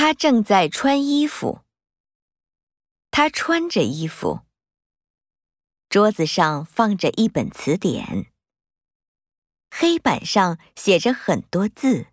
他正在穿衣服。他穿着衣服桌子上放着一本词典黑板上写着很多字。